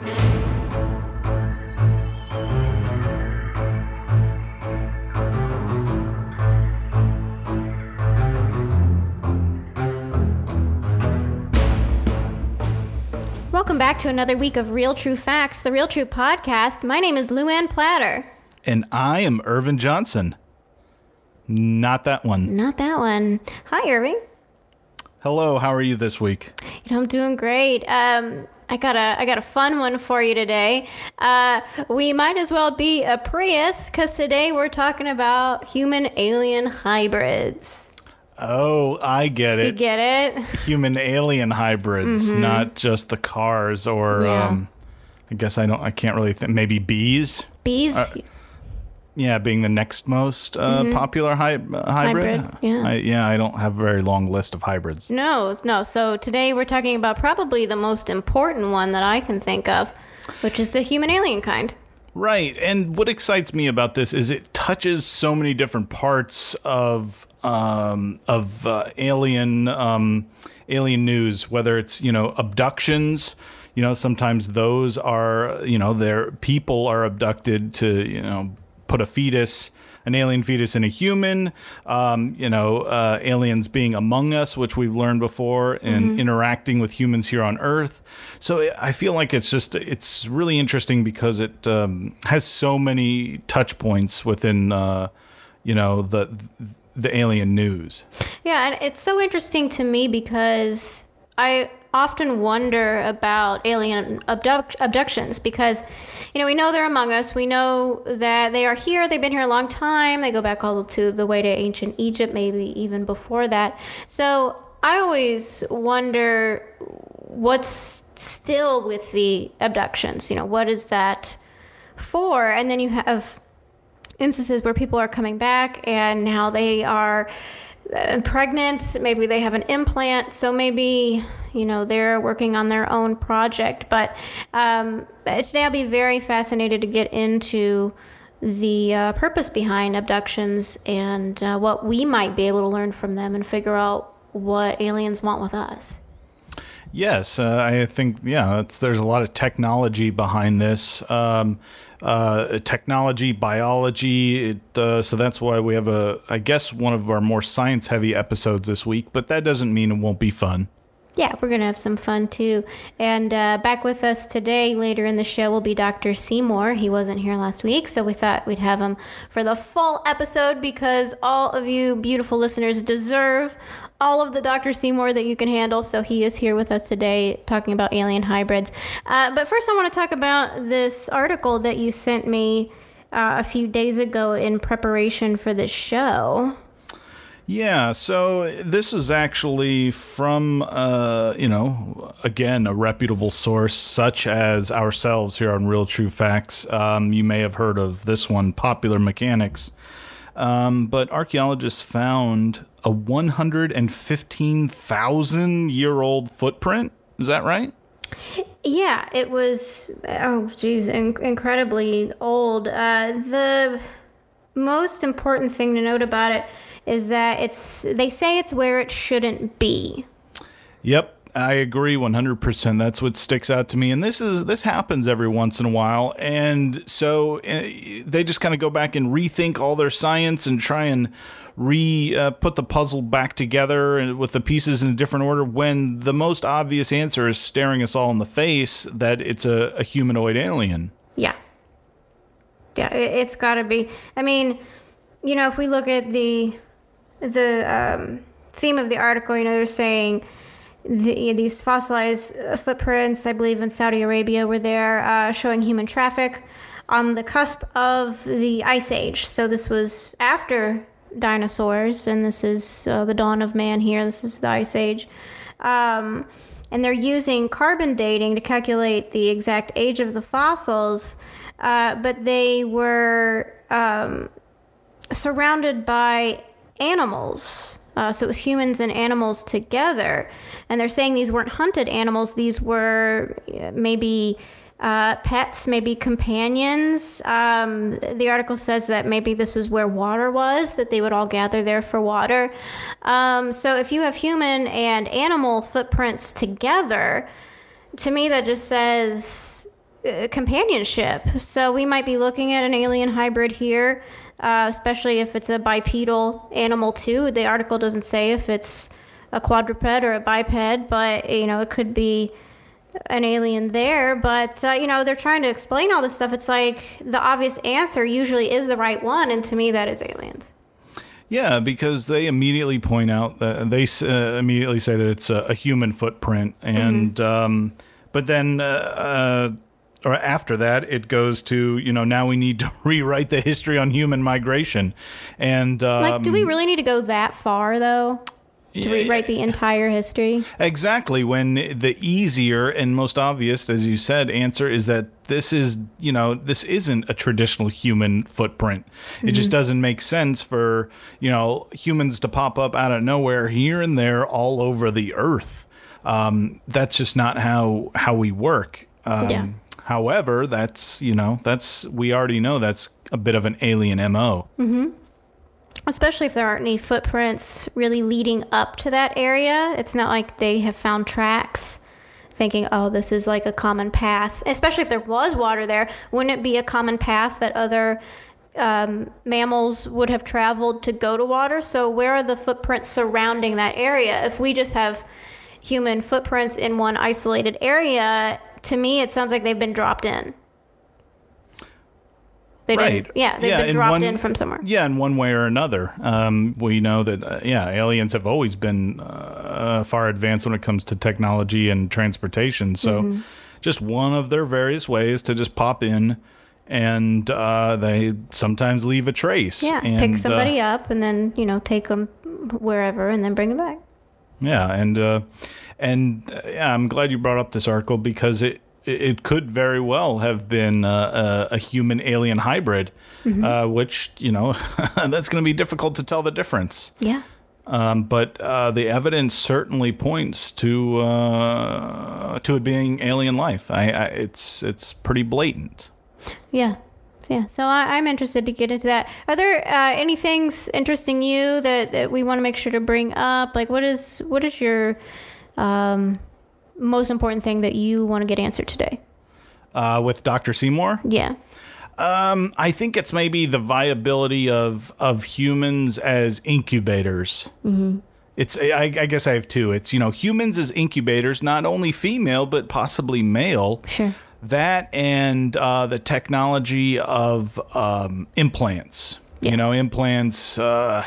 Welcome back to another week of Real True Facts, the Real True podcast. My name is Luann Platter. And I am Irvin Johnson. Not that one. Not that one. Hi, Irving. Hello, how are you this week? You know, I'm doing great. Um, I got a I got a fun one for you today. Uh, we might as well be a Prius because today we're talking about human alien hybrids. Oh, I get it. You get it? Human alien hybrids, not just the cars or Yeah. um I guess I don't I can't really think maybe bees. Bees. Yeah, being the next most uh, popular hy- uh, hybrid. Hybrid, yeah. I, yeah, I don't have a very long list of hybrids. no, no. So today we're talking about probably the most important one that I can think of, which is the human alien kind. Right. And what excites me about this is it touches so many different parts of um, of uh, alien um, alien news, whether it's you know abductions. You know, sometimes those are you know their people are abducted to you know put a fetus. An alien fetus in a human, um, you know, uh, aliens being among us, which we've learned before, and interacting with humans here on Earth. So I feel like it's just it's really interesting because it um, has so many touch points within, uh, you know, the the alien news. Yeah, and it's so interesting to me because I often wonder about alien abduct- abductions because, you know, we know they're among us. We know that they are here. They've been here a long time. They go back all to the way to ancient Egypt, maybe even before that. So I always wonder what's still with the abductions. You know, what is that for? And then you have instances where people are coming back and now they are pregnant maybe they have an implant so maybe you know they're working on their own project but um, today i'll be very fascinated to get into the uh, purpose behind abductions and uh, what we might be able to learn from them and figure out what aliens want with us Yes, uh, I think yeah, there's a lot of technology behind this. Um, uh, technology, biology. It, uh, so that's why we have a, I guess, one of our more science-heavy episodes this week. But that doesn't mean it won't be fun. Yeah, we're going to have some fun too. And uh, back with us today, later in the show, will be Dr. Seymour. He wasn't here last week, so we thought we'd have him for the full episode because all of you beautiful listeners deserve all of the Dr. Seymour that you can handle. So he is here with us today talking about alien hybrids. Uh, but first, I want to talk about this article that you sent me uh, a few days ago in preparation for this show. Yeah, so this is actually from, uh, you know, again, a reputable source such as ourselves here on Real True Facts. Um, you may have heard of this one, Popular Mechanics. Um, but archaeologists found a 115,000 year old footprint. Is that right? Yeah, it was. Oh, geez, in- incredibly old. Uh, the most important thing to note about it is that it's. They say it's where it shouldn't be. Yep, I agree 100%. That's what sticks out to me. And this is this happens every once in a while. And so uh, they just kind of go back and rethink all their science and try and re uh, put the puzzle back together with the pieces in a different order when the most obvious answer is staring us all in the face that it's a, a humanoid alien. Yeah. Yeah, it, it's got to be. I mean, you know, if we look at the the um, theme of the article, you know, they're saying the, these fossilized uh, footprints, I believe, in Saudi Arabia, were there uh, showing human traffic on the cusp of the Ice Age. So this was after dinosaurs, and this is uh, the dawn of man here. This is the Ice Age. Um, and they're using carbon dating to calculate the exact age of the fossils, uh, but they were um, surrounded by animals. Uh, so it was humans and animals together. And they're saying these weren't hunted animals, these were uh, maybe uh, pets, maybe companions. Um, the article says that maybe this was where water was, that they would all gather there for water. Um, so if you have human and animal footprints together, to me that just says uh, companionship. So we might be looking at an alien hybrid here, uh, especially if it's a bipedal animal too. The article doesn't say if it's a quadruped or a biped, but you know it could be an alien there. But uh, you know they're trying to explain all this stuff. It's like the obvious answer usually is the right one, and to me that is aliens. Yeah, because they immediately point out that they uh, immediately say that it's a, a human footprint, and mm-hmm. um, but then uh, uh, or after that, it goes to you know now we need to rewrite the history on human migration, and um, like, do we um, really need to go that far though? to rewrite the entire history. Exactly. When the easier and most obvious, as you said, answer is that this is, you know, this isn't a traditional human footprint. Mm-hmm. It just mm-hmm. doesn't make sense for, you know, humans to pop up out of nowhere here and there all over the earth. Um, that's just not how how we work. Um, yeah. However, that's you know that's we already know that's a bit of an alien mo. Mm-hmm especially if there aren't any footprints really leading up to that area. It's not like they have found tracks thinking, oh, this is like a common path. Especially if there was water there, wouldn't it be a common path that other um, mammals would have traveled to go to water? So, where are the footprints surrounding that area? If we just have human footprints in one isolated area, to me, it sounds like they've been dropped in. They right. Yeah, they've yeah, been dropped in, one, in, from somewhere. Yeah, in one way or another. Um, we know that, uh, yeah, aliens have always been uh, far advanced when it comes to technology and transportation. So, mm-hmm. just one of their various ways to just pop in and uh, they sometimes leave a trace. Yeah, and, pick somebody uh, up and then, you know, take them wherever and then bring them back. Yeah, and uh, and uh, yeah, I'm glad you brought up this article because it it could very well have been uh, a, a, human alien hybrid, mm-hmm. uh, which you know that's going to be difficult to tell the difference. Yeah. Um, but uh, the evidence certainly points to uh, to it being alien life. I, I, it's it's pretty blatant. Yeah. Yeah, so I, am interested to get into that. Are there uh, any things interesting you that, that we want to make sure to bring up? Like, what is what is your um, most important thing that you want to get answered today? Uh, with Dr. Seymour? Yeah. Um, I think it's maybe the viability of of humans as incubators. Mm-hmm. It's I, I, guess I have two. It's you know humans as incubators, not only female but possibly male. Sure. That and uh, the technology of um, implants. Yeah. You know, implants uh,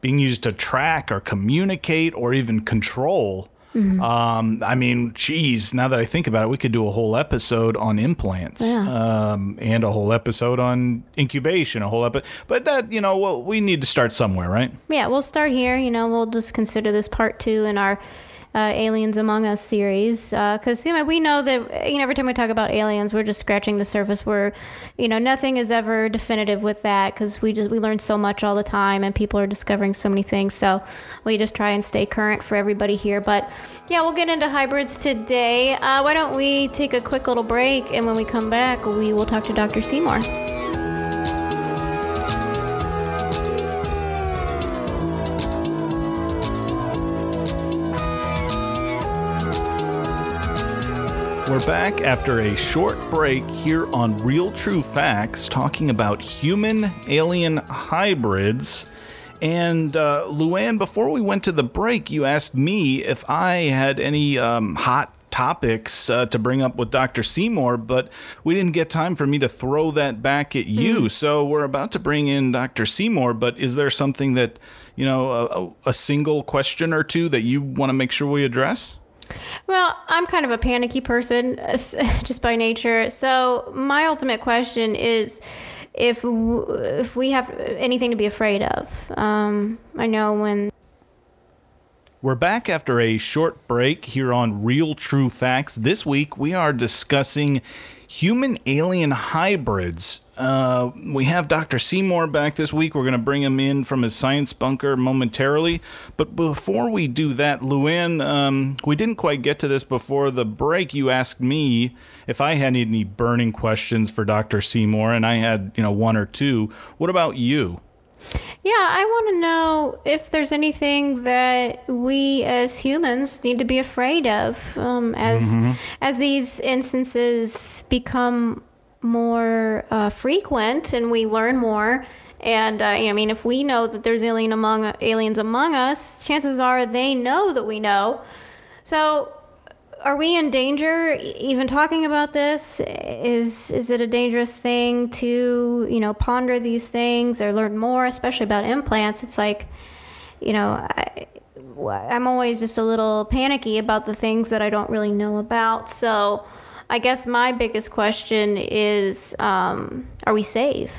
being used to track or communicate or even control Mm-hmm. Um, I mean, geez, now that I think about it, we could do a whole episode on implants yeah. um, and a whole episode on incubation, a whole episode. But that, you know, well, we need to start somewhere, right? Yeah, we'll start here. You know, we'll just consider this part two in our uh, Aliens Among Us series because uh, you know we know that you know every time we talk about aliens we're just scratching the surface we're you know nothing is ever definitive with that because we just we learn so much all the time and people are discovering so many things so we just try and stay current for everybody here but yeah we'll get into hybrids today uh, why don't we take a quick little break and when we come back we will talk to Dr. Seymour. We're back after a short break here on Real True Facts talking about human alien hybrids. And uh, Luann, before we went to the break, you asked me if I had any um, hot topics uh, to bring up with Dr. Seymour, but we didn't get time for me to throw that back at you. Mm. So we're about to bring in Dr. Seymour, but is there something that, you know, a, a single question or two that you want to make sure we address? Well, I'm kind of a panicky person just by nature. So, my ultimate question is if if we have anything to be afraid of. Um, I know when we're back after a short break here on Real True Facts. This week we are discussing human alien hybrids. Uh, we have Dr. Seymour back this week. We're going to bring him in from his science bunker momentarily. But before we do that, Luann, um, we didn't quite get to this before the break. You asked me if I had any burning questions for Dr. Seymour, and I had, you know, one or two. What about you? Yeah, I want to know if there's anything that we as humans need to be afraid of um, as as these instances become more uh, frequent and we learn more. And uh, I mean, if we know that there's alien among aliens among us, chances are they know that we know. So are we in danger even talking about this is is it a dangerous thing to you know ponder these things or learn more especially about implants it's like you know I, i'm always just a little panicky about the things that i don't really know about so i guess my biggest question is um, are we safe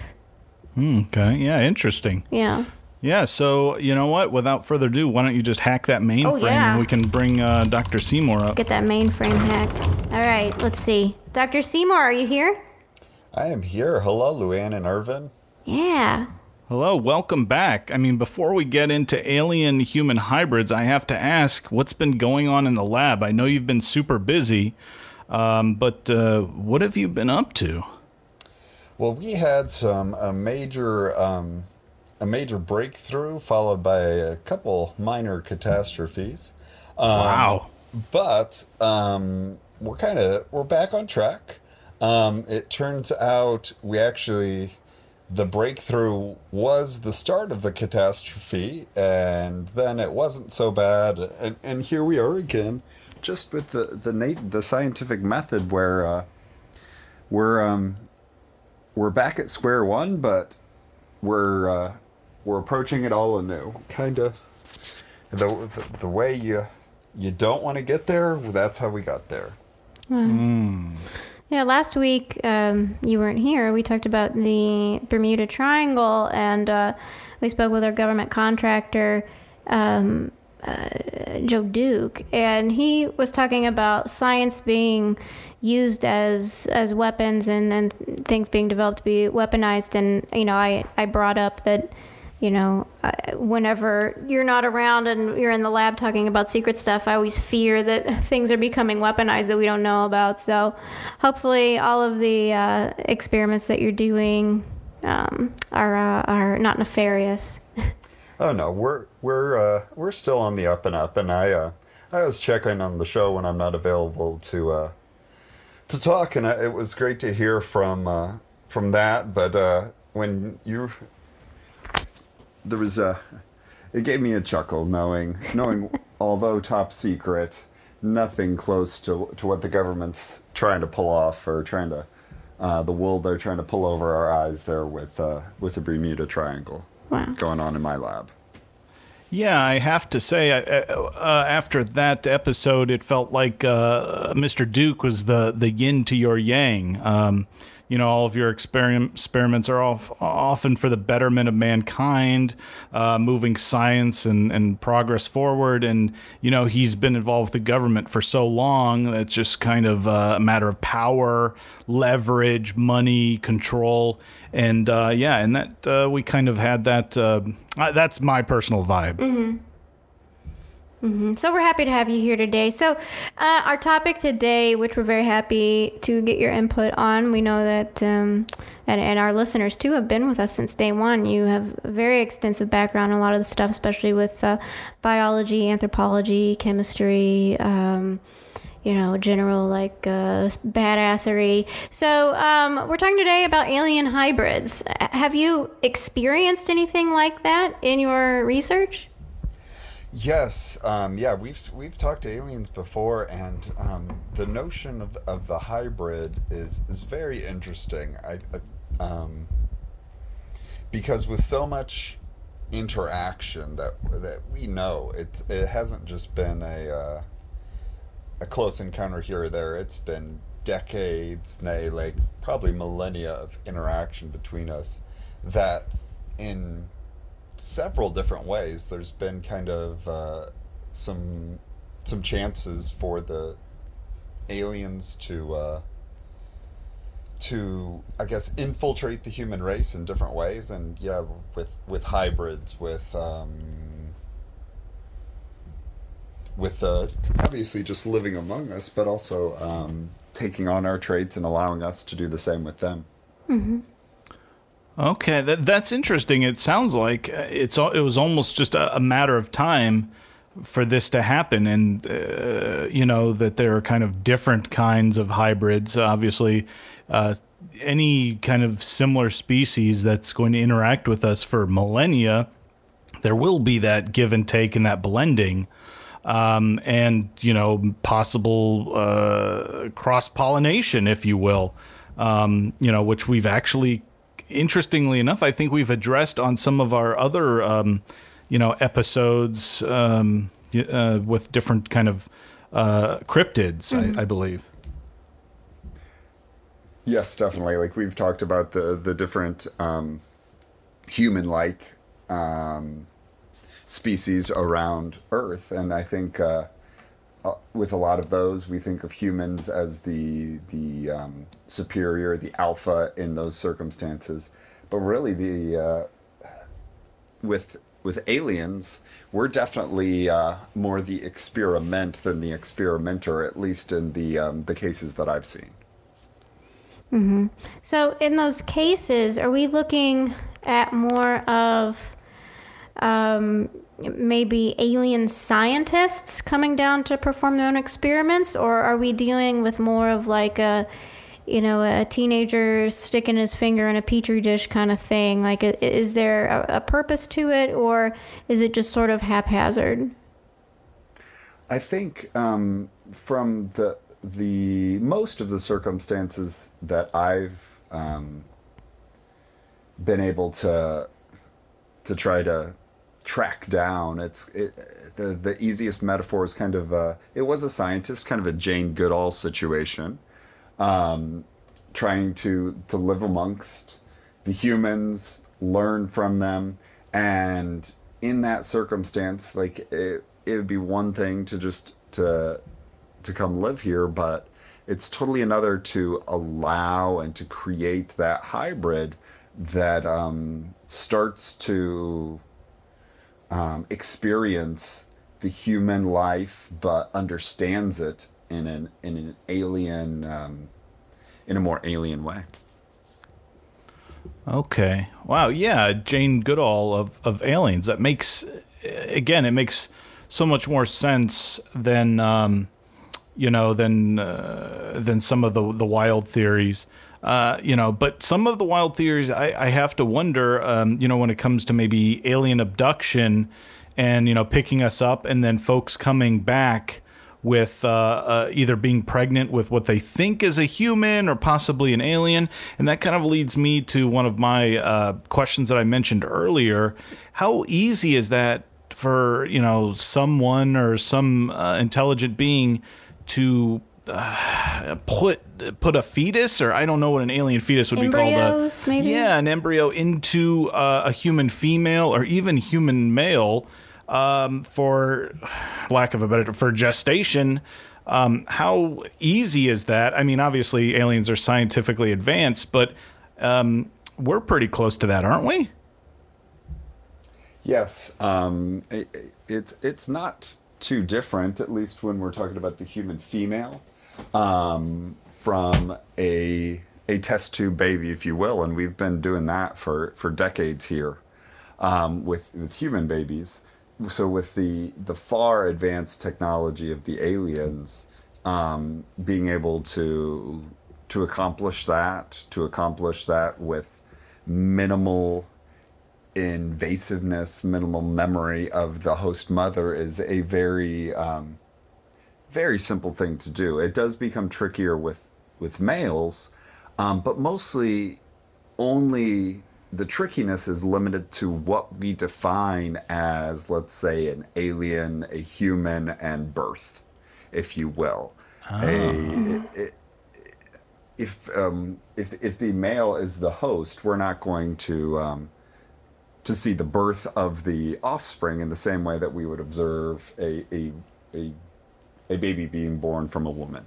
Hmm, okay. Yeah. Interesting. yeah Yeah. So you know what? Without further ado, why don't you just hack that mainframe Oh, yeah. and we can bring uh, Dr. Seymour up. get that mainframe hacked all right let's see dr seymour are you here I am here. Hello, Luann and Irvin. yeah Hello, welcome back. I mean, before we get into alien human hybrids, I have to ask what's been going on in the lab? I know you've been super busy, um, but uh, what have you been up to? Well, we had some a major um, a major breakthrough followed by a couple minor catastrophes. Um, wow. But um, we're kind of we're back on track. Um, it turns out we actually the breakthrough was the start of the catastrophe, and then it wasn't so bad, and and here we are again, just with the the nat- the scientific method where uh, we're um we're back at square one, but we're uh, we're approaching it all anew, kind of. The, the the way you you don't want to get there, that's how we got there. Yeah, last week um, you weren't here. We talked about the Bermuda Triangle, and uh, we spoke with our government contractor, um, uh, Joe Duke, and he was talking about science being used as as weapons and then things being developed to be weaponized. And you know, I I brought up that you know, whenever you're not around and you're in the lab talking about secret stuff, I always fear that things are becoming weaponized that we don't know about. So, hopefully, all of the uh, experiments that you're doing um, are uh, are not nefarious. Oh no, we're we're uh, we're still on the up and up, and I uh, I always check in on the show when I'm not available to uh, to talk, and I, it was great to hear from uh, from that. But uh, when you there was a it gave me a chuckle knowing knowing although top secret, nothing close to to what the government's trying to pull off or trying to uh, the wool they're trying to pull over our eyes there with uh, with the Bermuda Triangle Wow. going on in my lab. Yeah, I have to say, uh, uh, after that episode, it felt like uh, Mr. Duke was the, the yin to your yang. Um, you know, all of your experiments are all, often for the betterment of mankind, uh, moving science and, and progress forward. And, you know, he's been involved with the government for so long, it's just kind of uh, a matter of power, leverage, money, control. And uh, yeah, and that uh, we kind of had that. Uh, that's my personal vibe. So we're happy to have you here today. So uh, our topic today, which we're very happy to get your input on, we know that, um, and, and our listeners too have been with us since day one. You have a very extensive background in a lot of the stuff, especially with uh, biology, anthropology, chemistry. Um, you know, general like uh, badassery. So, um, we're talking today about alien hybrids. Have you experienced anything like that in your research? Yes, um, yeah, we've we've talked to aliens before, and um, the notion of, of the hybrid is is very interesting. I, I um, because with so much interaction that that we know, it's it hasn't just been a uh, a close encounter here or there. It's been decades, nay, like probably millennia of interaction between us. That in several different ways. There's been kind of uh, some some chances for the aliens to uh, to I guess infiltrate the human race in different ways, and yeah, with with hybrids, with um, with uh, obviously just living among us, but also um, taking on our traits and allowing us to do the same with them. Okay, that that's interesting. It sounds like uh, it's it was almost just a, a matter of time for this to happen, and uh, you know that there are kind of different kinds of hybrids. Obviously, uh, any kind of similar species that's going to interact with us for millennia, there will be that give and take and that blending. Um, and you know possible uh, cross pollination, if you will, um, you know, which we've actually interestingly enough, I think we've addressed on some of our other, um, you know, episodes um, uh, with different kind of uh, cryptids, I, I believe. Yes, definitely. Like we've talked about the the different um, human-like um, species around Earth, and I think uh, uh, with a lot of those, we think of humans as the the um, superior, the alpha in those circumstances. But really, the uh, with with aliens, we're definitely uh, more the experiment than the experimenter, at least in the um, the cases that I've seen. So, in those cases, are we looking at more of um, maybe alien scientists coming down to perform their own experiments, or are we dealing with more of like a, you know, a teenager sticking his finger in a petri dish kind of thing? Like, is there a, purpose to it, or is it just sort of haphazard? I think um, from the the most of the circumstances that I've um, been able to to try to track down, it's it, the the easiest metaphor is kind of uh, it was a scientist, kind of a Jane Goodall situation, um, trying to to live amongst the humans, learn from them, and in that circumstance, like it, it would be one thing to just to to come live here, but it's totally another to allow and to create that hybrid that um, starts to um, experience the human life, but understands it in an in an alien, um, in a more alien way. Okay. Wow. Yeah. Jane Goodall of, of Aliens. That makes, again, it makes so much more sense than, um, you know, than uh, than some of the the wild theories. Uh, you know, but some of the wild theories, I, I have to wonder, um, you know, when it comes to maybe alien abduction and, you know, picking us up and then folks coming back with uh, uh, either being pregnant with what they think is a human or possibly an alien. And that kind of leads me to one of my uh, questions that I mentioned earlier. How easy is that for, you know, someone or some uh, intelligent being to uh, put put a fetus or I don't know what an alien fetus would Embryos, be called. maybe? Yeah, an embryo into uh, a human female or even human male um, for lack of a better for gestation. Um, how easy is that? I mean, obviously, aliens are scientifically advanced, but um, we're pretty close to that, aren't we? Yes, um, it, it's it's not too different, at least when we're talking about the human female, um, from a a test tube baby, if you will, and we've been doing that for for decades here um, with with human babies. So with the the far advanced technology of the aliens, um, being able to to accomplish that, to accomplish that with minimal invasiveness, minimal memory of the host mother is a very, um, very simple thing to do. It does become trickier with with males, um, but mostly only the trickiness is limited to what we define as, let's say, an alien, a human, and birth, if you will. A, it, if um, if if the male is the host, we're not going to um, to see the birth of the offspring in the same way that we would observe a a a, a baby being born from a woman.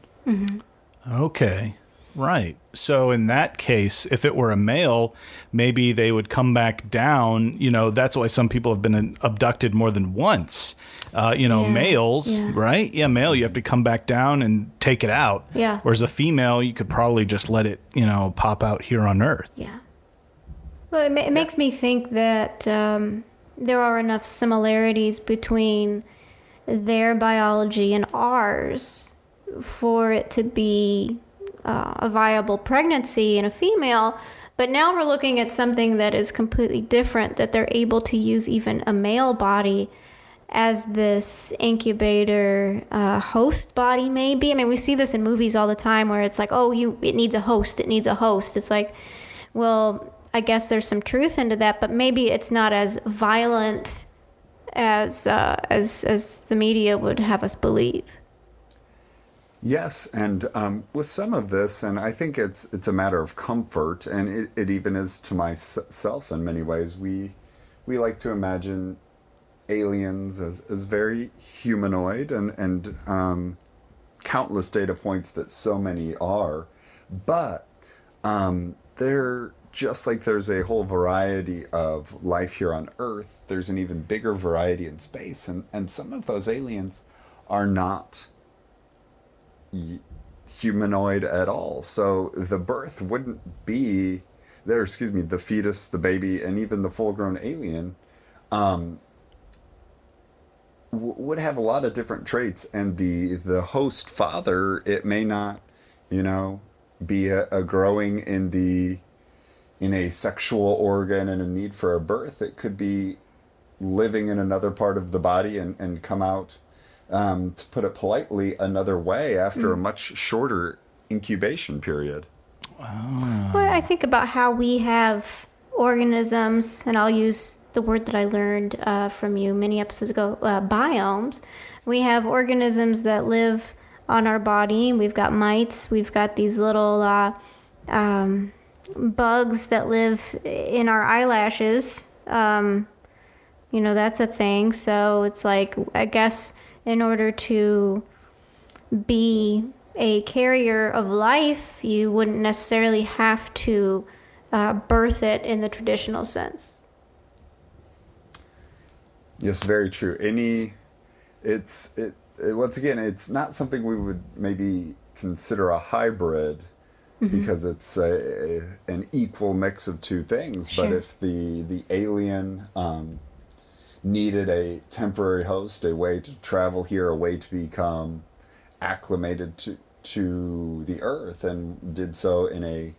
Okay. Right. So in that case, if it were a male, maybe they would come back down. You know, that's why some people have been abducted more than once. Uh, you know, Yeah. males, Yeah. right? Yeah, male, you have to come back down and take it out. Yeah. Whereas a female, you could probably just let it, you know, pop out here on Earth. Yeah. Well, it, ma- it makes me think that um, there are enough similarities between their biology and ours for it to be uh, a viable pregnancy in a female. But now we're looking at something that is completely different, that they're able to use even a male body as this incubator uh, host body maybe i mean we see this in movies all the time where it's like oh you it needs a host it needs a host it's like well i guess there's some truth into that but maybe it's not as violent as uh, as as the media would have us believe Yes, and um, with some of this, and I think it's it's a matter of comfort, and it, it even is to myself in many ways. We we like to imagine aliens as, as very humanoid, and and um, countless data points that so many are, but um, they're just like there's a whole variety of life here on Earth. There's an even bigger variety in space, and and some of those aliens are not humanoid at all. So the birth wouldn't be there. Excuse me, the fetus, the baby, and even the full-grown alien um, w- would have a lot of different traits. And the the host father, it may not, you know, be a, a growing in the in a sexual organ and a need for a birth. It could be living in another part of the body and, and come out um, to put it politely, another way after mm. a much shorter incubation period. Wow. Well, I think about how we have organisms, and I'll use the word that I learned uh, from you many episodes ago uh, biomes. We have organisms that live on our body. We've got mites, we've got these little uh, um, bugs that live in our eyelashes. Um, you know, that's a thing. So it's like, I guess in order to be a carrier of life, you wouldn't necessarily have to uh, birth it in the traditional sense. Yes, very true. Any, it's it, it once again, it's not something we would maybe consider a hybrid mm-hmm. because it's a, a, an equal mix of two things. Sure. But if the the alien um, needed a temporary host, a way to travel here, a way to become acclimated to to the earth, and did so in a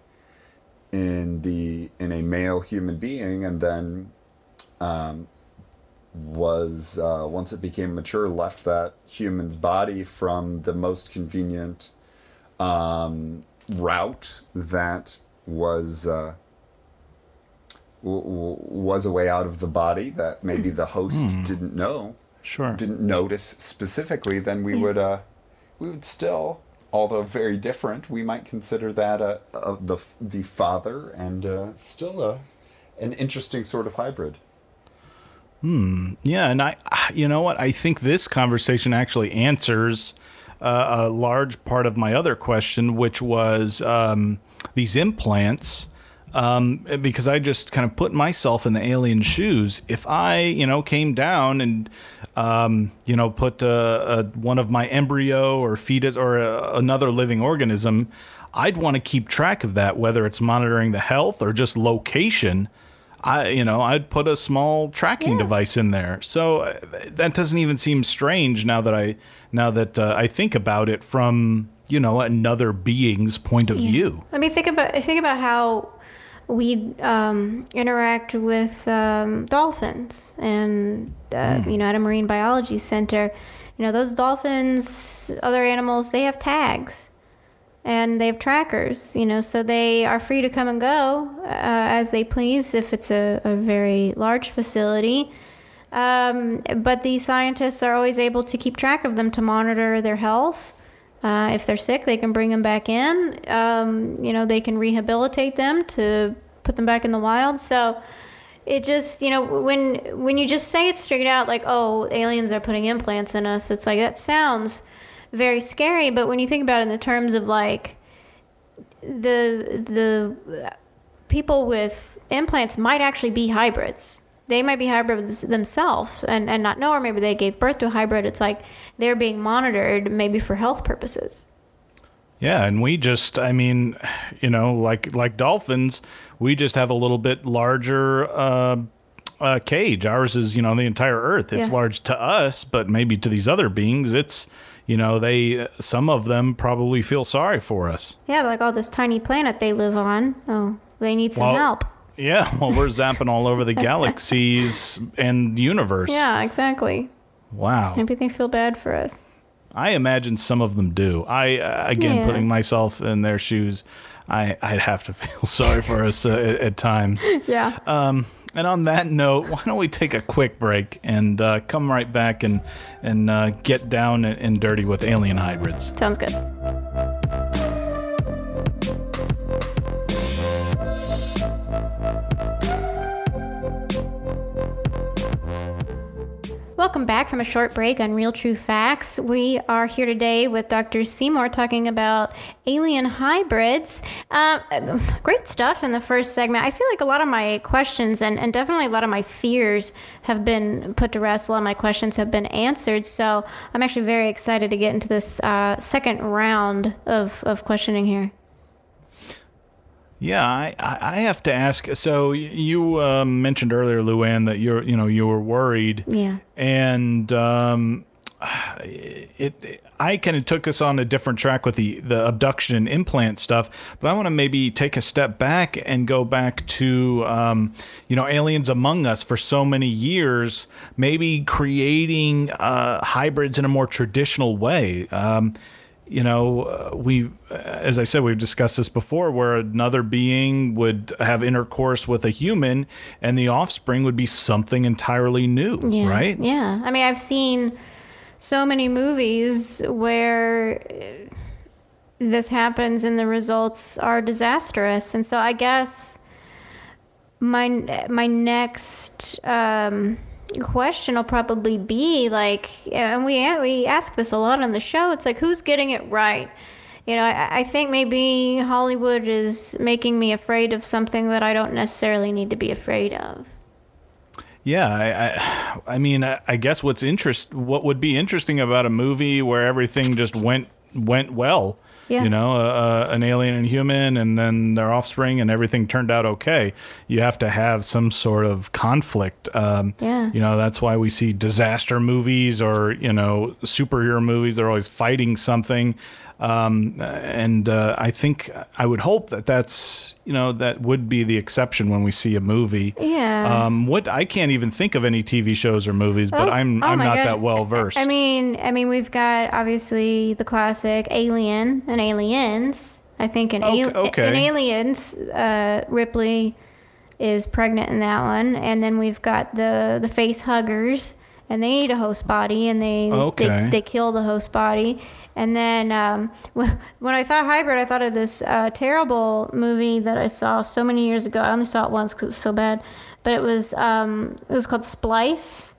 in the in a male human being, and then um, was uh, once it became mature, left that human's body from the most convenient um, route that was. Uh, was a way out of the body that maybe the host mm. didn't know, sure, didn't notice specifically, then we would uh, we would still, although very different, we might consider that a, a the the father and uh, still a an interesting sort of hybrid. Hmm. Yeah, and I, you know what? I think this conversation actually answers uh, a large part of my other question, which was um, these implants um, because I just kind of put myself in the alien shoes. If I, you know, came down and, um, you know, put a, a, one of my embryo or fetus or a, another living organism, I'd want to keep track of that, whether it's monitoring the health or just location. I, you know, I'd put a small tracking yeah. device in there. So uh, that doesn't even seem strange now that I, now that uh, I think about it from, you know, another being's point of yeah. view. I mean, think about think about how we um, interact with um, dolphins and uh, mm. you know at a marine biology center you know those dolphins other animals they have tags and they have trackers you know so they are free to come and go uh, as they please if it's a, a very large facility um, but the scientists are always able to keep track of them to monitor their health uh, if they're sick, they can bring them back in. Um, you know, they can rehabilitate them to put them back in the wild. So it just, you know, when when you just say it straight out, like, oh, aliens are putting implants in us, it's like that sounds very scary. But when you think about it in the terms of like the the people with implants might actually be hybrids they might be hybrids themselves and, and not know, or maybe they gave birth to a hybrid. It's like they're being monitored maybe for health purposes. Yeah, and we just, I mean, you know, like like dolphins, we just have a little bit larger uh, uh, cage. Ours is, you know, the entire Earth. It's Yeah. large to us, but maybe to these other beings, it's, you know, they some of them probably feel sorry for us. Yeah, like all this tiny planet they live on. Oh, they need some Well, help. Yeah, well, we're zapping all over the galaxies and universe. Yeah, exactly. Wow. Maybe they feel bad for us. I imagine some of them do. I uh, again, Yeah. putting myself in their shoes, I I'd have to feel sorry for us uh, at, at times. Yeah. Um, and on that note, why don't we take a quick break and uh, come right back and and uh, get down and, and dirty with alien hybrids. Sounds good. Welcome back from a short break on Real True Facts. We are here today with Dr. Seymour talking about alien hybrids. Uh, great stuff in the first segment. I feel like a lot of my questions and, and definitely a lot of my fears have been put to rest. A lot of my questions have been answered. So I'm actually very excited to get into this uh, second round of, of questioning here. Yeah, I, I have to ask. So you um, mentioned earlier, Luann, that you're you know you were worried. Yeah. and um, it, it I kind of took us on a different track with the the abduction and implant stuff, but I want to maybe take a step back and go back to um, you know aliens among us for so many years, maybe creating uh, hybrids in a more traditional way. Um, you know, uh, we, as I said, we've discussed this before, where another being would have intercourse with a human, and the offspring would be something entirely new, Yeah. right? Yeah. I mean, I've seen so many movies where uh, this happens and the results are disastrous. And so I guess my my next um, question will probably be like, and we we ask this a lot on the show. It's like, who's getting it right? You know, I, I think maybe Hollywood is making me afraid of something that I don't necessarily need to be afraid of. Yeah, I, I, I mean, I, I guess what's interest, what would be interesting about a movie where everything just went went well, Yeah. you know, uh, uh, an alien and human, and then their offspring, and everything turned out okay. You have to have some sort of conflict. Um, Yeah. You know, that's why we see disaster movies or you know superhero movies. They're always fighting something. Um, and uh, I think I would hope that that's you know that would be the exception when we see a movie. Yeah. Um, what I can't even think of any TV shows or movies, but Oh, I'm oh I'm not gosh. that well versed. I mean, I mean, we've got obviously the classic Alien and Aliens. I think in, Okay- al- okay. in Aliens, uh, Ripley is pregnant in that one, and then we've got the the face huggers, and they need a host body, and they Okay. they, they kill the host body. And then um, when when I thought hybrid, I thought of this uh, terrible movie that I saw so many years ago. I only saw it once because it was so bad, but it was um, it was called Splice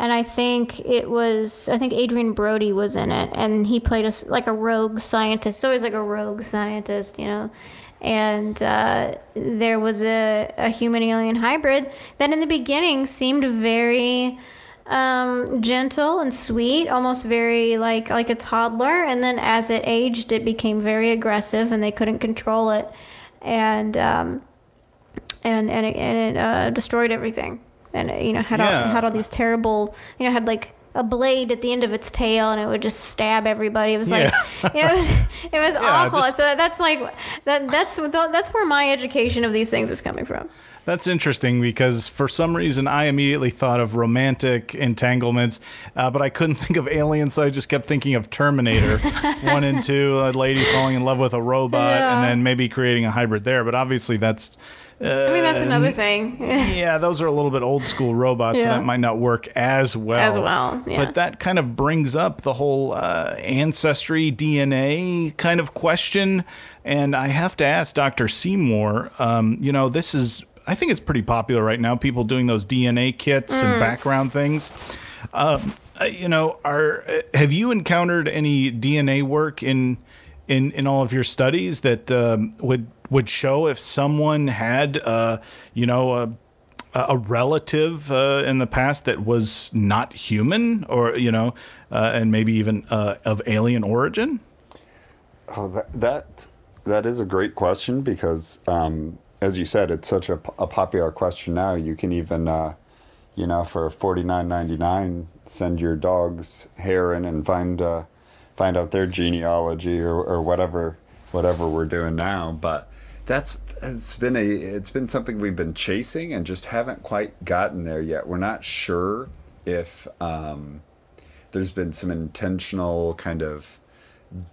and I think it was I think Adrien Brody was in it, and he played a like a rogue scientist. So he's like a rogue scientist, you know. And uh, there was a, a human alien hybrid that in the beginning seemed very um, gentle and sweet, almost very like like a toddler. And then as it aged, it became very aggressive, and they couldn't control it, and um, and and it, and it uh, destroyed everything. And it, you know had all, had all these terrible you know had like a blade at the end of its tail and it would just stab everybody. It was like you know it was, it was awful. just- so that's like that that's that's where my education of these things is coming from. That's interesting because for some reason I immediately thought of romantic entanglements, uh, but I couldn't think of aliens, so I just kept thinking of Terminator one and two, a lady falling in love with a robot, Yeah. and then maybe creating a hybrid there. But obviously that's. Uh, I mean that's another thing. yeah, those are a little bit old school robots, Yeah. and that might not work as well. As well, yeah. But that kind of brings up the whole uh, ancestry DNA kind of question. And I have to ask Dr. Seymour, um, you know, this is, I think it's pretty popular right now, people doing those DNA kits Mm. and background things. Um, uh, you know, are have you encountered any DNA work in in in all of your studies that um, would would show if someone had uh, you know a a relative uh, in the past that was not human or you know uh, and maybe even uh, of alien origin? Oh, that that that is a great question because, um, as you said, it's such a, a popular question now. You can even, uh, you know, for forty nine ninety nine, send your dog's hair in and find uh, find out their genealogy or, or whatever whatever we're doing now. But that's it's been a it's been something we've been chasing and just haven't quite gotten there yet. We're not sure if um, there's been some intentional kind of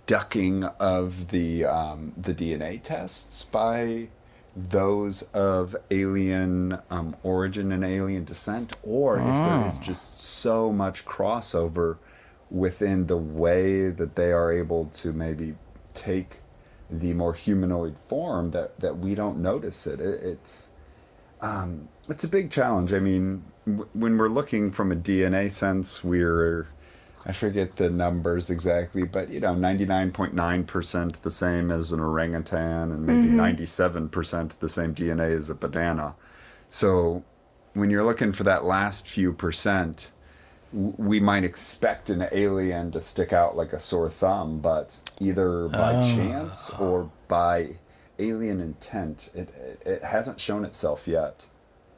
ducking of the um, the DNA tests by those of alien um, origin and alien descent, or if there is just so much crossover within the way that they are able to maybe take the more humanoid form that, that we don't notice it. it it's um, it's a big challenge. I mean, w- when we're looking from a DNA sense, we're I forget the numbers exactly, but you know, 99.9% the same as an orangutan and maybe mm-hmm. 97% the same DNA as a banana. So when you're looking for that last few percent, we might expect an alien to stick out like a sore thumb, but either by oh. chance or by alien intent, it, it, it hasn't shown itself yet.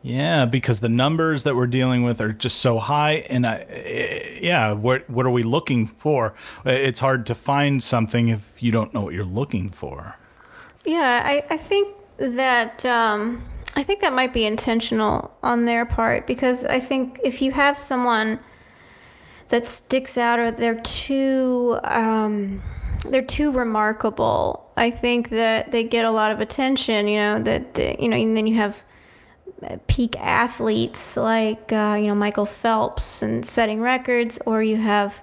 Yeah, because the numbers that we're dealing with are just so high, and I, eh, yeah, what what are we looking for? It's hard to find something if you don't know what you're looking for. Yeah, I, I think that um, I think that might be intentional on their part because I think if you have someone that sticks out or they're too um, they're too remarkable, I think that they get a lot of attention. You know that you know, and then you have peak athletes like uh, you know Michael Phelps and setting records, or you have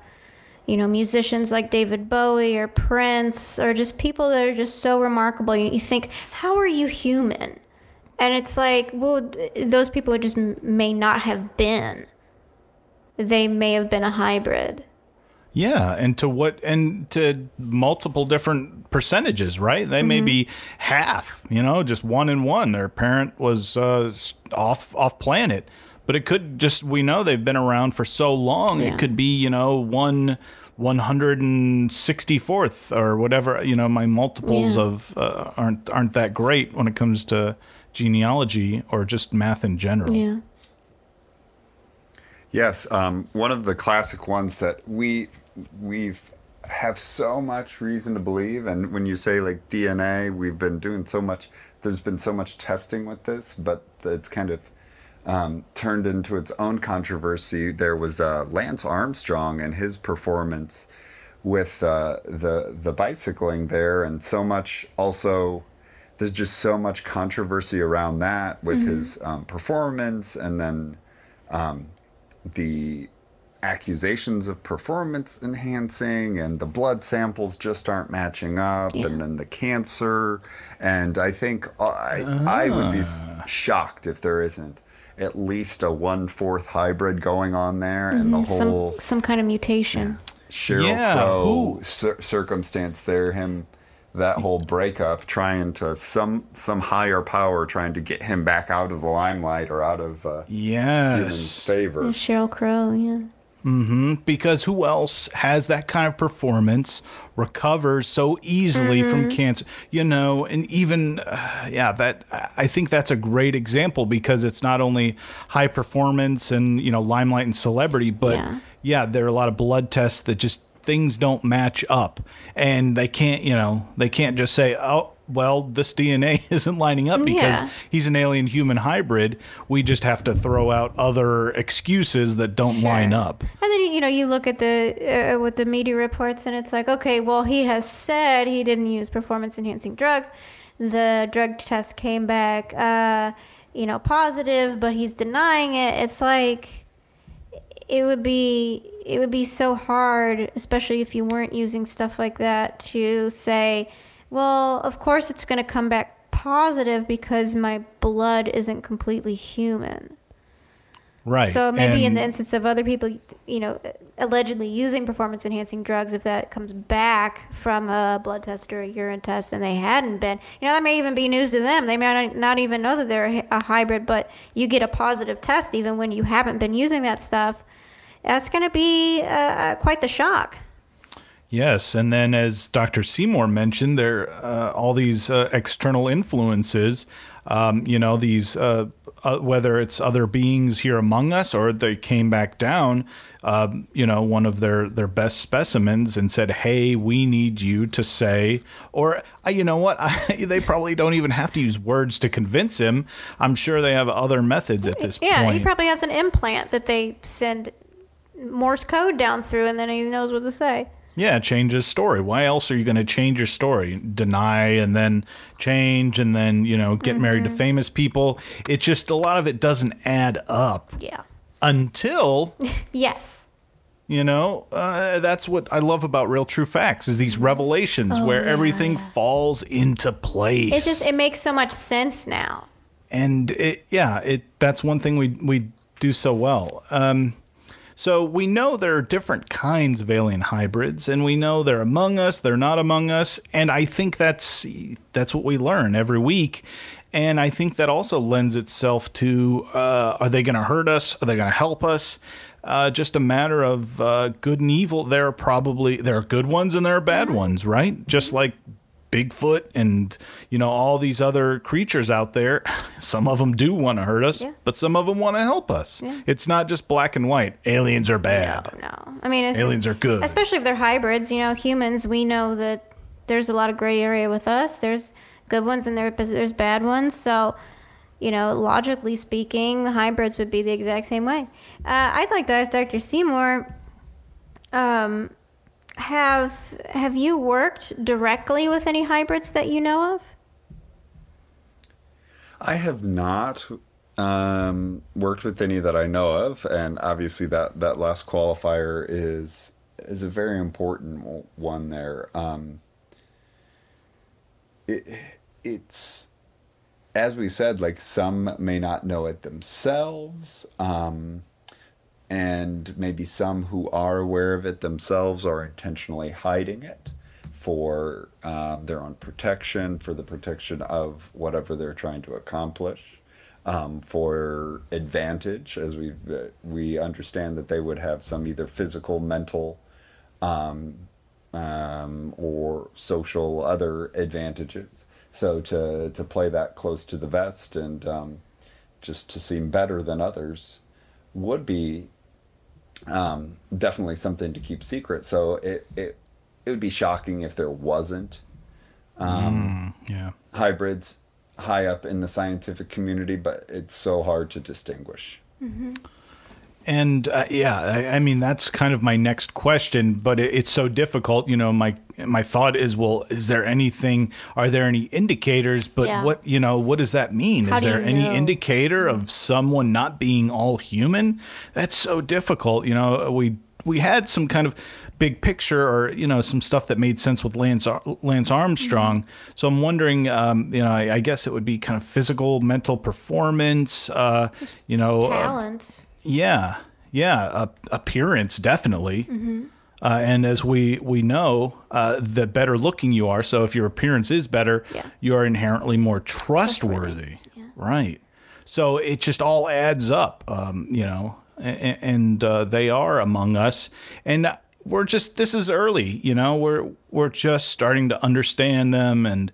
you know musicians like David Bowie or Prince, or just people that are just so remarkable. You, you think, how are you human? And it's like, well, those people just may not have been. They may have been a hybrid. Yeah, and to what and to multiple different percentages, right? They may be half, you know, just one in one. Their parent was uh, off off planet, but it could just we know they've been around for so long. Yeah. It could be you know one one hundred and sixty fourth or whatever. You know, my multiples Yeah. of uh, aren't aren't that great when it comes to genealogy or just math in general. Yeah. Yes, um, one of the classic ones that we we've have so much reason to believe, and when you say like DNA, we've been doing so much. There's been so much testing with this, but it's kind of um, turned into its own controversy. There was uh, Lance Armstrong and his performance with uh, the the bicycling there, and so much also. There's just so much controversy around that with his um, performance, and then um, the accusations of performance enhancing and the blood samples just aren't matching up Yeah. and then the cancer and i think uh, i, I would be shocked if there isn't at least a one-fourth hybrid going on there and the whole some kind of mutation. Sheryl Yeah, crow cir- circumstance there him that whole breakup trying to some some higher power trying to get him back out of the limelight or out of uh, humans Yes. favor Yeah, Sheryl Crow. Yeah. Because who else has that kind of performance recovers so easily from cancer? You know and even uh, yeah that i think that's a great example because it's not only high performance and you know limelight and celebrity but Yeah. yeah there are a lot of blood tests that just things don't match up. And they can't you know they can't just say oh well this dna isn't lining up because Yeah. he's an alien human hybrid we just have to throw out other excuses that don't line up And then you know you look at the uh, with the media reports, and it's like, okay, well he has said he didn't use performance enhancing drugs. The drug test came back, uh, you know, positive, but he's denying it. It's like it would be it would be so hard, especially if you weren't using stuff like that, to say, well, of course it's going to come back positive because my blood isn't completely human. Right. So maybe in the instance of other people, you know, allegedly using performance enhancing drugs, if that comes back from a blood test or a urine test and they hadn't been, you know, that may even be news to them. They may not- even know that they're a a hybrid, but you get a positive test even when you haven't been using that stuff. That's going to be uh, quite the shock. Yes, and then as Dr. Seymour mentioned, there uh, all these uh, external influences. Um, you know, these uh, uh, whether it's other beings here among us or they came back down. Um, you know, one of their their best specimens and said, "Hey, we need you to say," or uh, you know what? I, they probably don't even have to use words to convince him. I'm sure they have other methods at this Yeah, point. Yeah, he probably has an implant that they send Morse code down through, and then he knows what to say. Yeah, change his story. Why else are you going to change your story? Deny and then change and then, you know, get married to famous people. It just, a lot of it doesn't add up Yeah. until, Yes. you know, uh, that's what I love about Real True Facts is these revelations where everything falls into place. It just it makes so much sense now. and it, yeah, it that's one thing we we do so well. Um, so we know there are different kinds of alien hybrids, and we know they're among us, they're not among us, and I think that's that's what we learn every week. And I think that also lends itself to: uh, Are they going to hurt us? Are they going to help us? Uh, just a matter of uh, good and evil. There are probably there are good ones and there are bad ones, right? Just like Bigfoot and you know all these other creatures out there. Some of them do want to hurt us, Yeah. but some of them want to help us. It's not just black and white. Aliens are bad. No, no. I mean, Aliens just- are good. especially if they're hybrids. You know, humans. We know that there's a lot of gray area with us. There's good ones and there, there's bad ones. So, you know, logically speaking, the hybrids would be the exact same way. Uh, I'd like to ask Dr. Seymour. Um, have have you worked directly with any hybrids that you know of? I have not um, worked with any that I know of, and obviously that that last qualifier is is a very important one there. Um, it it's as we said, like some may not know it themselves. Um, and maybe some who are aware of it themselves are intentionally hiding it for um, their own protection, for the protection of whatever they're trying to accomplish, um, for advantage, as we uh, we understand that they would have some either physical, mental, um, um, or social other advantages. So to to play that close to the vest and um, just to seem better than others would be um, definitely something to keep secret. So it, it it would be shocking if there wasn't um Yeah. hybrids high up in the scientific community, but it's so hard to distinguish. And uh, yeah, I, I mean that's kind of my next question, but it, it's so difficult. You know, my my thought is, well, is there anything? Are there any indicators? But Yeah. what you know, what does that mean? How is there any know? indicator of someone not being all human? That's so difficult. You know, we we had some kind of big picture or you know some stuff that made sense with Lance Lance Armstrong. So I'm wondering, um, you know, I, I guess it would be kind of physical, mental performance. Uh, you know, uh, Talent. Yeah, yeah, uh, appearance definitely. Uh, and as we we know, uh, the better looking you are. So if your appearance is better, Yeah. you are inherently more trustworthy, right? So it just all adds up, um, you know. And, and uh, they are among us, and we're just this is early, you know. We're we're just starting to understand them, and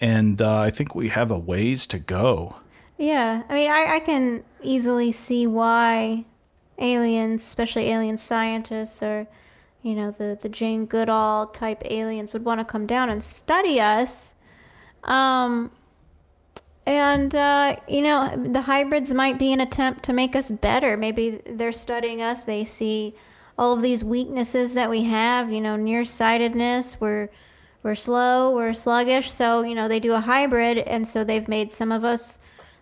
and uh, I think we have a ways to go. Yeah, I mean, I, I can easily see why aliens, especially alien scientists or, you know, the, the Jane Goodall type aliens would want to come down and study us. Um, and, uh, you know, the hybrids might be an attempt to make us better. Maybe they're studying us, they see all of these weaknesses that we have, you know, nearsightedness, we're we're slow, we're sluggish, so you know they do a hybrid, and so they've made some of us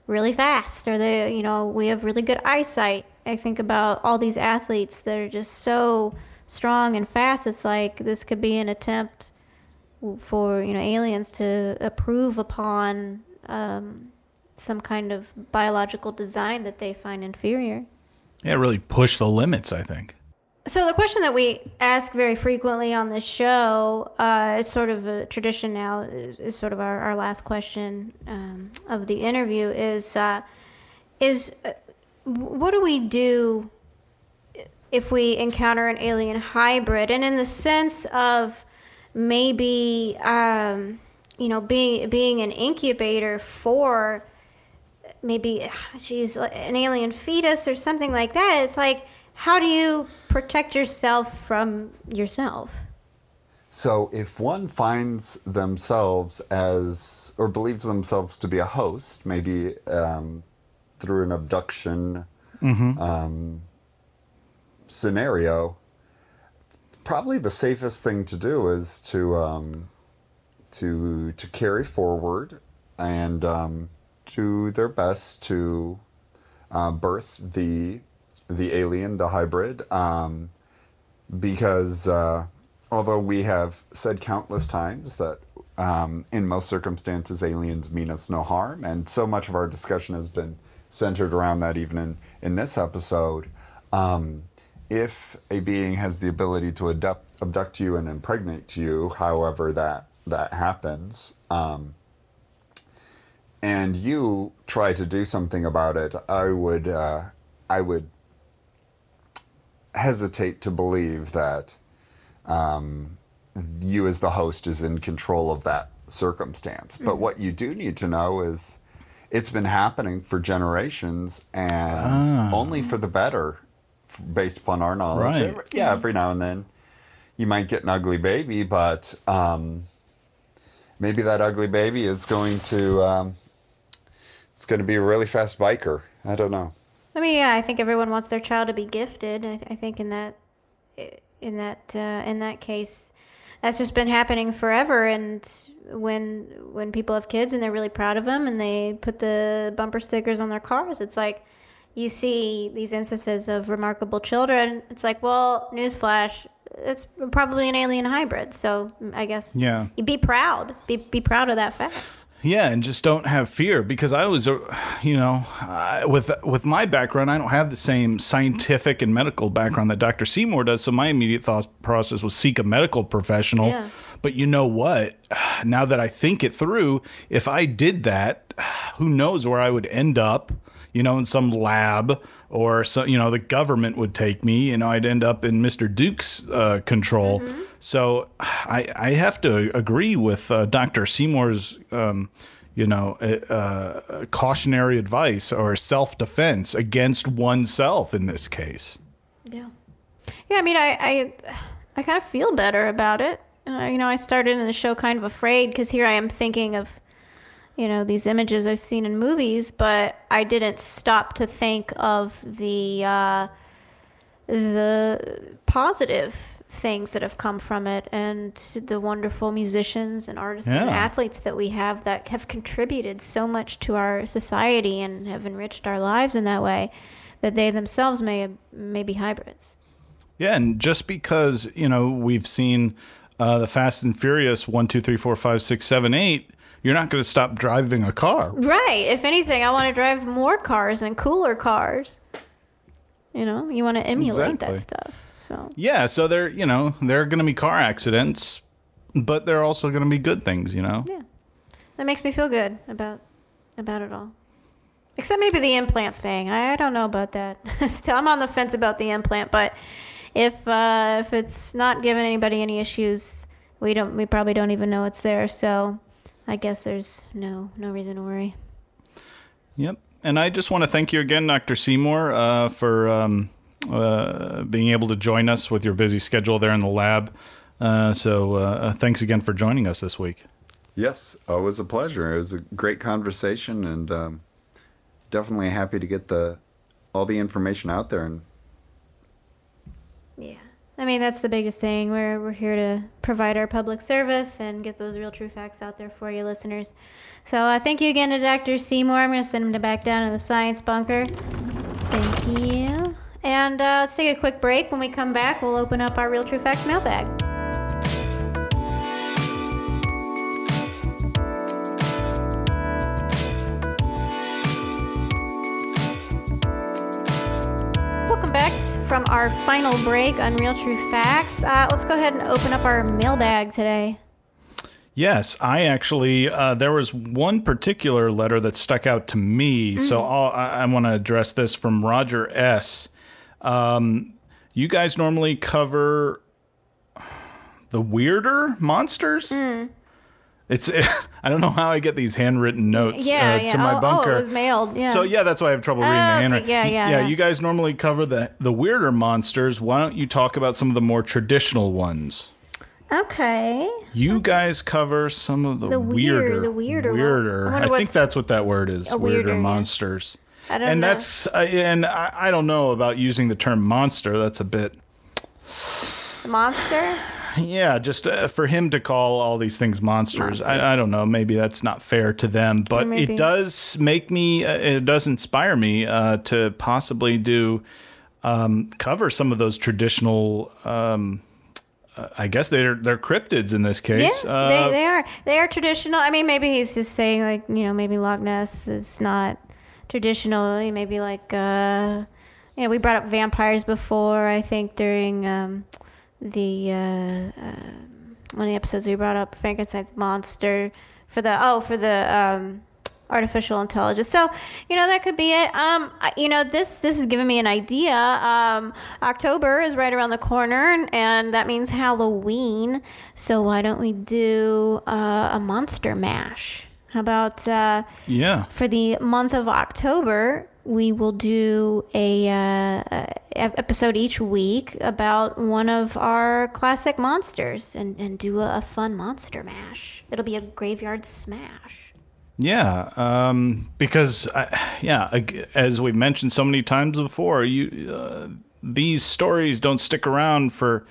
really fast, or they, you know, we have really good eyesight. I think about all these athletes that are just so strong and fast. It's like this could be an attempt for you know aliens to approve upon um, some kind of biological design that they find inferior. Yeah, really push the limits. I think. So the question that we ask very frequently on this show uh, is sort of a tradition now. Is, is sort of our, our last question um, of the interview is uh, is uh, what do we do if we encounter an alien hybrid, and in the sense of maybe um, you know being being an incubator for maybe geez an alien fetus or something like that. It's like how do you protect yourself from yourself? So, if one finds themselves as, or believes themselves to be a host, maybe um, through an abduction um, scenario, probably the safest thing to do is to um, to to carry forward and um, do their best to uh, birth the the alien, the hybrid, um, because uh, although we have said countless times that um, in most circumstances aliens mean us no harm, and so much of our discussion has been centered around that, even in in this episode. Um, if a being has the ability to abduct, abduct you and impregnate you, however that that happens, um, and you try to do something about it, I would uh, I would hesitate to believe that um, you as the host is in control of that circumstance. But what you do need to know is it's been happening for generations and only for the better f- based upon our knowledge. Right. Every- yeah, every now and then you might get an ugly baby, but um, maybe that ugly baby is going to um, it's going to be a really fast biker. I don't know. I mean, yeah, I think everyone wants their child to be gifted. I, th- I think in that, in that, uh, in that case, that's just been happening forever. And when when people have kids and they're really proud of them and they put the bumper stickers on their cars, it's like you see these instances of remarkable children. It's like, well, newsflash, it's probably an alien hybrid. So I guess Yeah. be proud, be be proud of that fact. Yeah, and just don't have fear because I was, uh, you know, with with my background, I don't have the same scientific and medical background that Dr. Seymour does. So my immediate thought process was seek a medical professional. Yeah. But you know what? Now that I think it through, if I did that, who knows where I would end up? You know, in some lab or so. You know, the government would take me. You know, I'd end up in Mr. Duke's uh, control. So I I have to agree with uh, Dr. Seymour's. Um, you know, uh, uh, cautionary advice or self defense against oneself in this case. Yeah. Yeah, I mean, I I, I kind of feel better about it. Uh, you know, I started in the show kind of afraid because here I am thinking of, you know, these images I've seen in movies, but I didn't stop to think of the uh, the positive things that have come from it and the wonderful musicians and artists and athletes that we have that have contributed so much to our society and have enriched our lives in that way that they themselves may may be hybrids. Yeah, and just because you know we've seen uh, the Fast and Furious one, two, three, four, five, six, seven, eight, you're not going to stop driving a car. Right. If anything, I want to drive more cars and cooler cars. You know, you want to emulate Exactly. that stuff. So Yeah, so there, you know, there are going to be car accidents, but there are also going to be good things. You know. yeah, that makes me feel good about about it all. Except maybe the implant thing. I, I don't know about that. Still, I'm on the fence about the implant. But if uh, if it's not giving anybody any issues, we don't. We probably don't even know it's there. So I guess there's no no reason to worry. Yep. And I just want to thank you again, Dr. Seymour, uh, for um, uh, being able to join us with your busy schedule there in the lab. Uh, so uh, thanks again for joining us this week. Yes, always a pleasure. It was a great conversation, and um, definitely happy to get the all the information out there. And Yeah. I mean, that's the biggest thing. We're, we're here to provide our public service and get those real true facts out there for you listeners. So uh, thank you again to Dr. Seymour. I'm going to send him to back down to the science bunker. Thank you. And uh, let's take a quick break. When we come back, we'll open up our real true facts mailbag. Welcome back from our final break on Real True Facts. Uh, let's go ahead and open up our mailbag today. Yes, I actually, uh, there was one particular letter that stuck out to me. So I'll, I, I want to address this from Roger S. Um, You guys normally cover the weirder monsters. Hmm. It's I don't know how I get these handwritten notes Yeah, uh, yeah. to my oh, bunker. oh, it was mailed. Yeah. So yeah, that's why I have trouble reading Oh, the okay, handwriting. yeah, yeah, yeah. yeah. You guys normally cover the the weirder monsters. Why don't you talk about some of the more traditional ones? okay. You guys cover some of the, The weird- weirder, the weirder weirder. I I, think that's what that word is. weirder weirder, yeah. Monsters. I don't and know. that's uh, and I, I don't know about using the term monster. That's a bit monster. yeah. Just uh, for him to call all these things monsters, I, I don't know. Maybe that's not fair to them, but maybe. it does make me. Uh, it does inspire me uh, to possibly do um, cover some of those traditional. Um, uh, I guess they're they're cryptids in this case. Yeah, Uh, they, they are. They are traditional. I mean, maybe he's just saying like you know maybe Loch Ness is not traditional. Maybe like uh, you know we brought up vampires before. I think during um, the uh, uh, one of the episodes we brought up Frankenstein's monster for the oh for the um, artificial intelligence. So you know that could be it. Um, you know this this is giving me an idea. Um, October is right around the corner, and that means Halloween. So why don't we do uh, a monster mash? How about uh, yeah. for the month of October? We will do a uh, episode each week about one of our classic monsters, and, and do a, a fun monster mash. It'll be a graveyard smash. Yeah, um, because I, yeah, as we've mentioned so many times before, you uh, these stories don't stick around for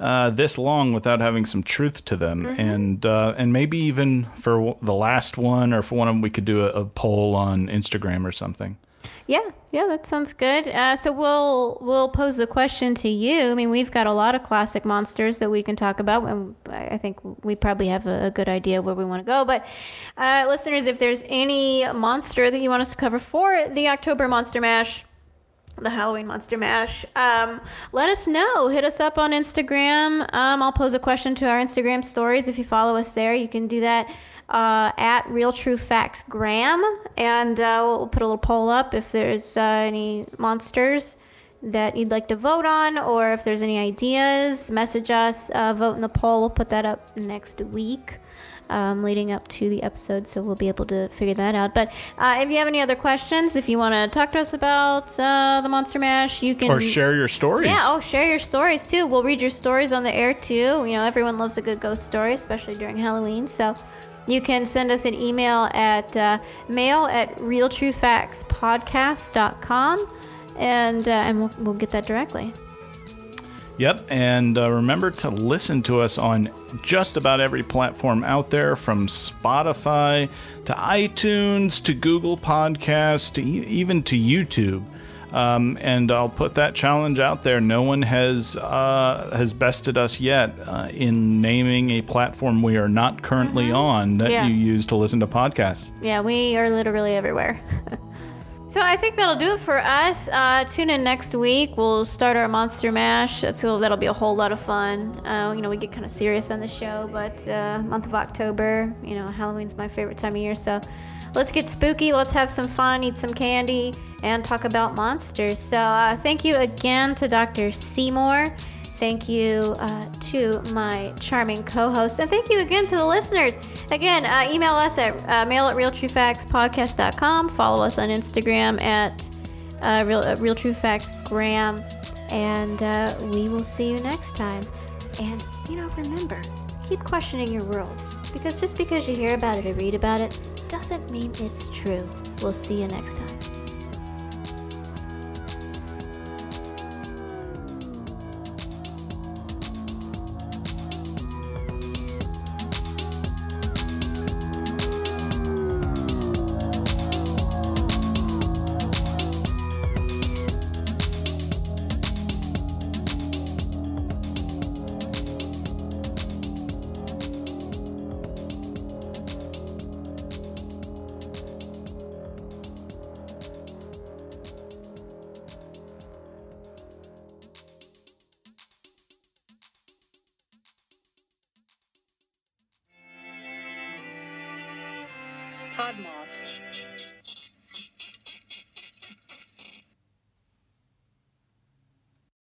uh, this long without having some truth to them, and uh, and maybe even for w- the last one or for one of them, we could do a, a poll on Instagram or something. Yeah, yeah, that sounds good. Uh, so we'll we'll pose the question to you. I mean, we've got a lot of classic monsters that we can talk about, and I I think we probably have a, a good idea where we want to go. But uh, listeners, if there's any monster that you want us to cover for the October Monster Mash, the Halloween Monster Mash. Um, let us know. Hit us up on Instagram. Um, I'll pose a question to our Instagram stories. If you follow us there, you can do that uh, at Real True Facts Graham, and uh, we'll put a little poll up if there's uh, any monsters that you'd like to vote on, or if there's any ideas, message us. Uh, vote in the poll. We'll put that up next week um, leading up to the episode, so we'll be able to figure that out. But uh, if you have any other questions, if you want to talk to us about uh, the Monster Mash, you can Or share your stories. Yeah, oh, share your stories too. We'll read your stories on the air too. You know, everyone loves a good ghost story, especially during Halloween. So you can send us an email at uh, mail at realtruefactspodcast.com and, uh, and we'll, we'll get that directly. Yep, and uh, remember to listen to us on just about every platform out there, from Spotify to iTunes to Google Podcasts to e- even to YouTube. Um, and I'll put that challenge out there. No one has uh, has bested us yet uh, in naming a platform we are not currently on that Yeah. you use to listen to podcasts. Yeah, we are literally everywhere. so I think that'll do it for us. Uh, tune in next week. We'll start our Monster Mash. That's that'll be a whole lot of fun. Uh, you know, we get kind of serious on the show, but uh, month of October, you know, Halloween's my favorite time of year. So let's get spooky. Let's have some fun, eat some candy, and talk about monsters. So uh, thank you again to Dr. Seymour. Thank you uh, to my charming co-host, and thank you again to the listeners. Again, uh, email us at uh, mail at realtruefactspodcast.com. Follow us on Instagram at uh, real, uh, real facts graham, and uh, we will see you next time. And you know, remember, keep questioning your world because just because you hear about it or read about it doesn't mean it's true. We'll see you next time.